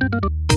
thank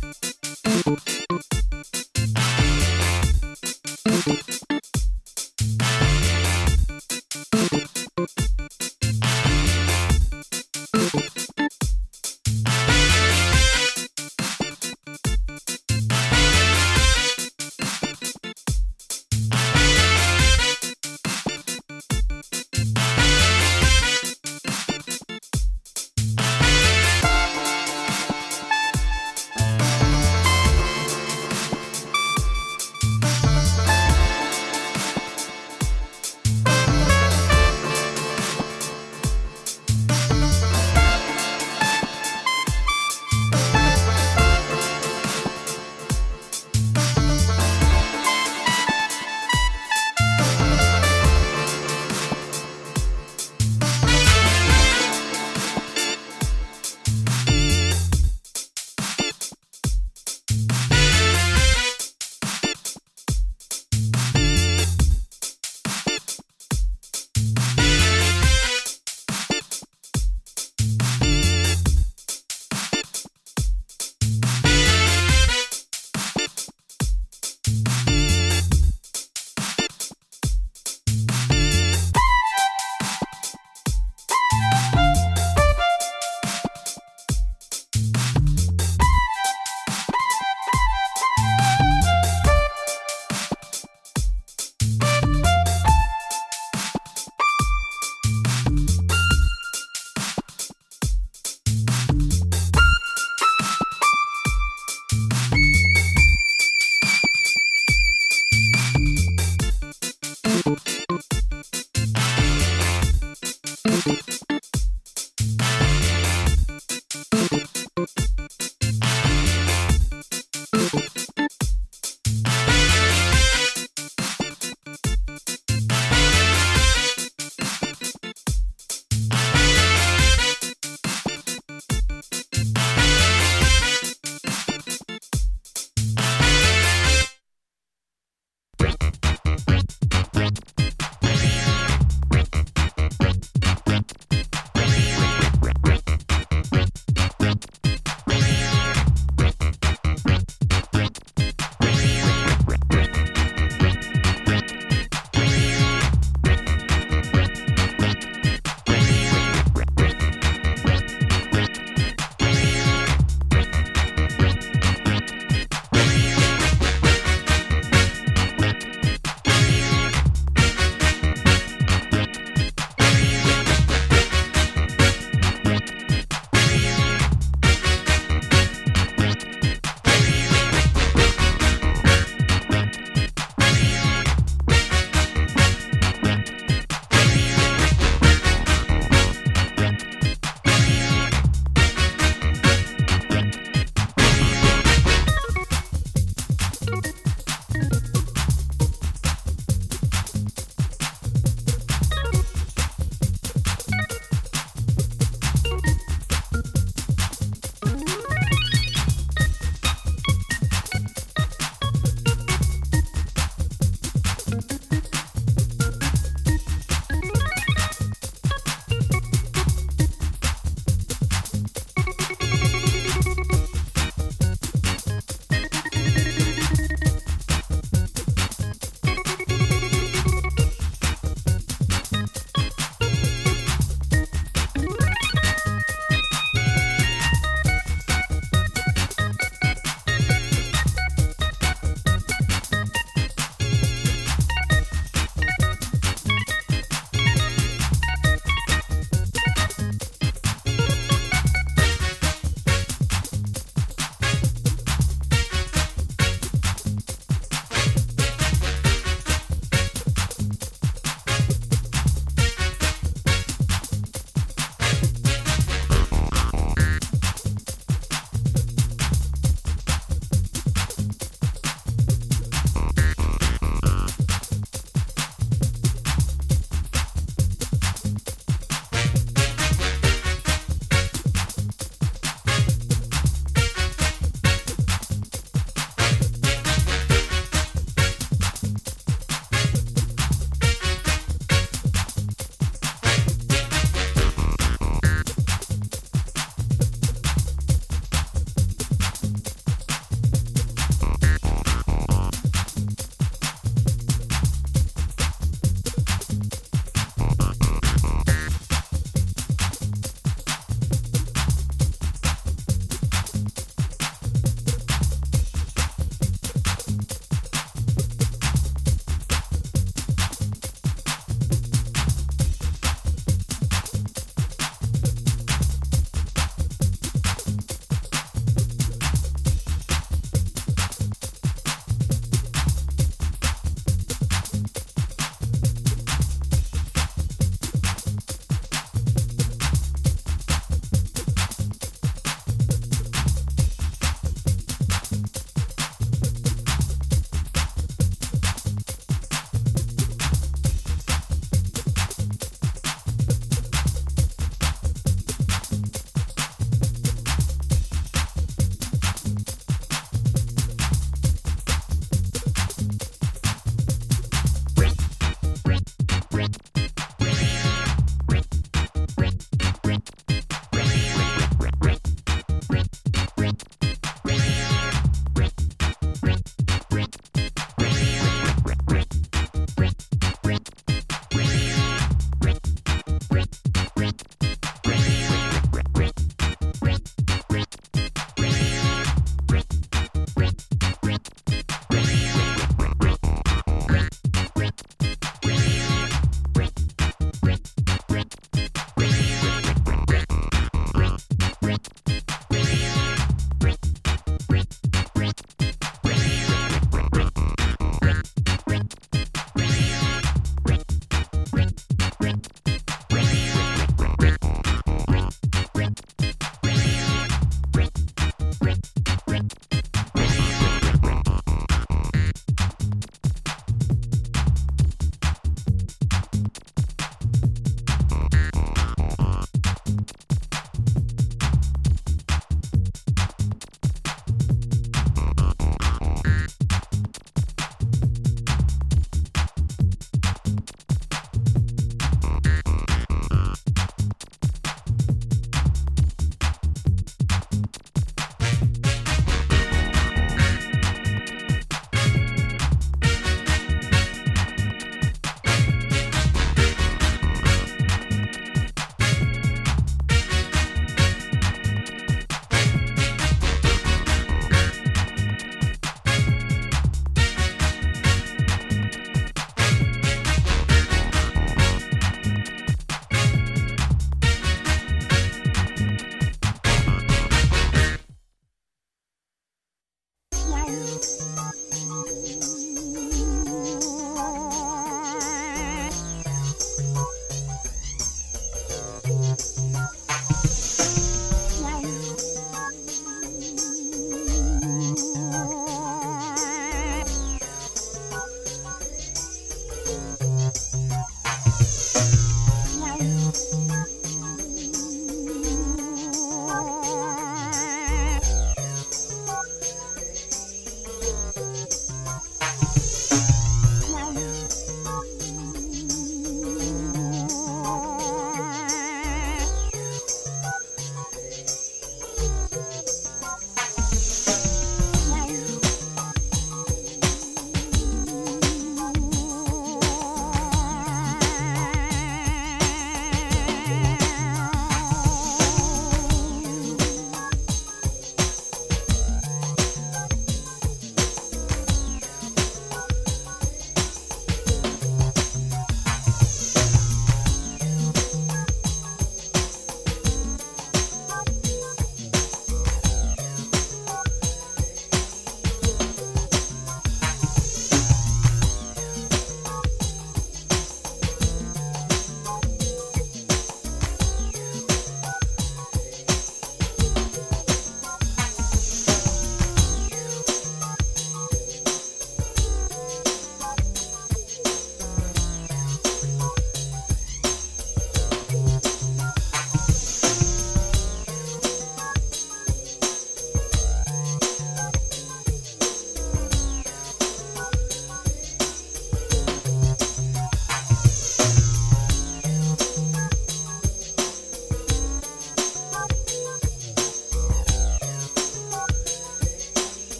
Música